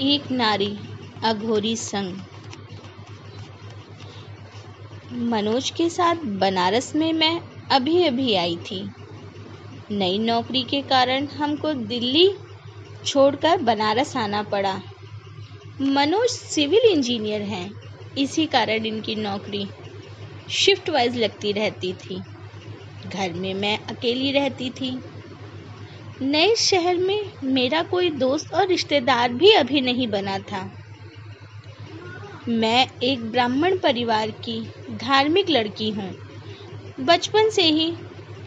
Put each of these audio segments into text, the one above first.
एक नारी अघोरी संग। मनोज के साथ बनारस में मैं अभी अभी आई थी। नई नौकरी के कारण हमको दिल्ली छोड़कर बनारस आना पड़ा। मनोज सिविल इंजीनियर हैं, इसी कारण इनकी नौकरी शिफ्ट वाइज लगती रहती थी। घर में मैं अकेली रहती थी। नए शहर में मेरा कोई दोस्त और रिश्तेदार भी अभी नहीं बना था। मैं एक ब्राह्मण परिवार की धार्मिक लड़की हूँ। बचपन से ही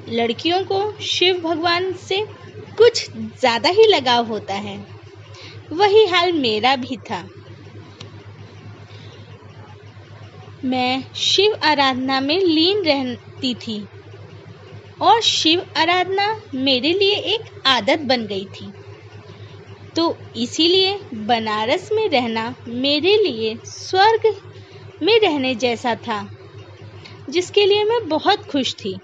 लड़कियों को शिव भगवान से कुछ ज़्यादा ही लगाव होता है। वही हाल मेरा भी था। मैं शिव आराधना में लीन रहती थी। और शिव आराधना मेरे लिए एक आदत बन गई थी। तो इसीलिए बनारस में रहना मेरे लिए, स्वर्ग में रहने जैसा था, जिसके लिए मैं बहुत खुश थी।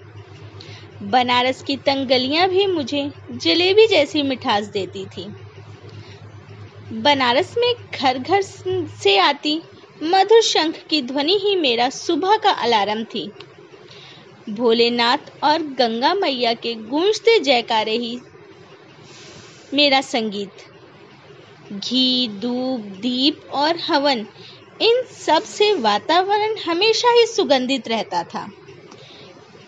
बनारस की तंग गलियाँ भी मुझे जलेबी जैसी मिठास देती थी। बनारस में घर घर से आती मधुर शंख की ध्वनि ही मेरा सुबह का अलार्म थी। भोलेनाथ और गंगा मैया के गूंजते जयकारे ही मेरा संगीत। घी दूब दीप और हवन, इन सबसे वातावरण हमेशा ही सुगंधित रहता था।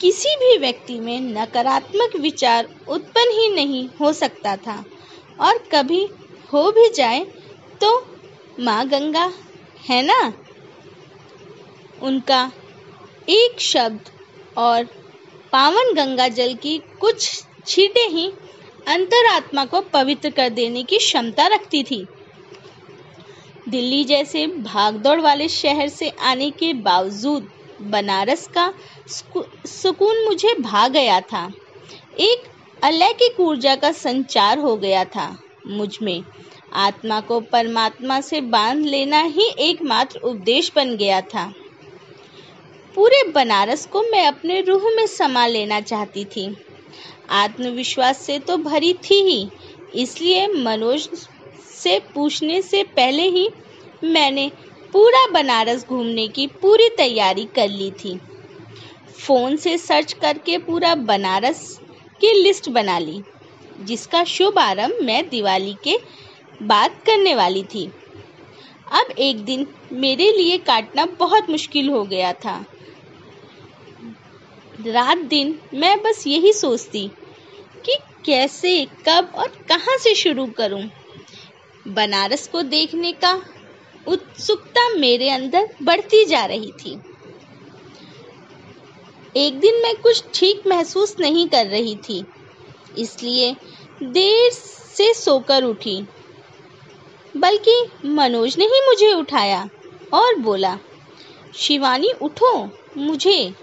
किसी भी व्यक्ति में नकारात्मक विचार उत्पन्न ही नहीं हो सकता था और कभी हो भी जाए तो माँ गंगा, है ना? उनका एक शब्द और पावन गंगा जल की कुछ छींटे ही अंतरात्मा को पवित्र कर देने की क्षमता रखती थी। दिल्ली जैसे भागदौड़ वाले शहर से आने के बावजूद बनारस का सुकून मुझे भा गया था। एक अलौकिक ऊर्जा का संचार हो गया था। मुझमें आत्मा को परमात्मा से बाँध लेना ही एकमात्र उपदेश बन गया था। पूरे बनारस को मैं अपने रूह में समा लेना चाहती थी। आत्मविश्वास से तो भरी थी ही, इसलिए मनोज से पूछने से पहले ही मैंने पूरा बनारस घूमने की पूरी तैयारी कर ली थी। फ़ोन से सर्च करके पूरा बनारस की लिस्ट बना ली, जिसका शुभ आरंभ मैं दिवाली के बाद करने वाली थी। अब एक दिन मेरे लिए काटना बहुत मुश्किल हो गया था। रात दिन मैं बस यही सोचती कि कैसे, कब और कहाँ से शुरू करूँ। बनारस को देखने का उत्सुकता मेरे अंदर बढ़ती जा रही थी एक दिन मैं कुछ ठीक महसूस नहीं कर रही थी, इसलिए देर से सोकर उठी बल्कि मनोज ने ही मुझे उठाया और बोला, शिवानी, उठो, मुझे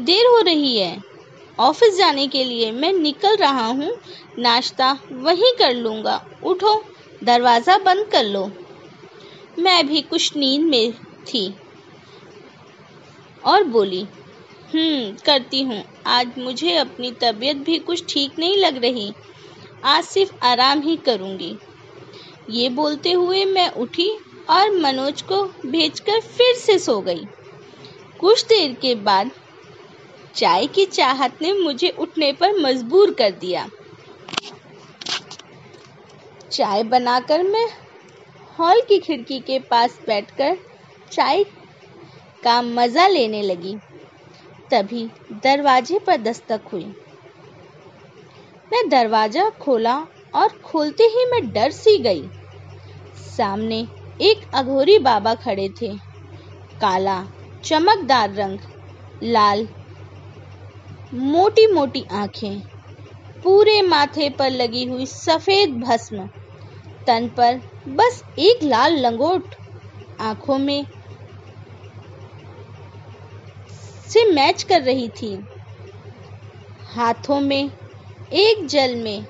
देर हो रही है। ऑफ़िस जाने के लिए मैं निकल रहा हूँ। नाश्ता वहीं कर लूँगा। उठो, दरवाज़ा बंद कर लो। मैं भी कुछ नींद में थी और बोली हम्म करती हूँ। आज मुझे अपनी तबीयत भी कुछ ठीक नहीं लग रही। आज सिर्फ़ आराम ही करूँगी। ये बोलते हुए मैं उठी और मनोज को भेजकर फिर से सो गई। कुछ देर के बाद चाय की चाहत ने मुझे उठने पर मजबूर कर दिया। चाय बनाकर मैं हॉल की खिड़की के पास बैठकर चाय का मज़ा लेने लगी। तभी दरवाजे पर दस्तक हुई। मैं दरवाज़ा खोला और खोलते ही मैं डर सी गई। सामने एक अघोरी बाबा खड़े थे। काला, चमकदार रंग, लाल मोटी मोटी आँखें, पूरे माथे पर लगी हुई सफ़ेद भस्म, तन पर बस एक लाल लंगोट, आँखों में से मैच कर रही थी। हाथों में, एक जल में,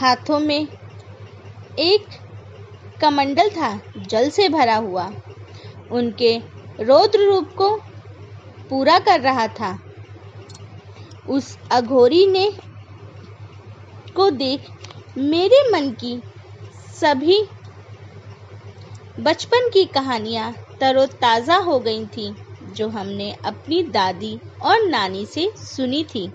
हाथों में एक कमंडल था, जल से भरा हुआ। उनके रौद्र रूप को पूरा कर रहा था। उस अघोरी ने को देख मेरे मन की सभी बचपन की कहानियाँ तरोताज़ा हो गई थी, जो हमने अपनी दादी और नानी से सुनी थी।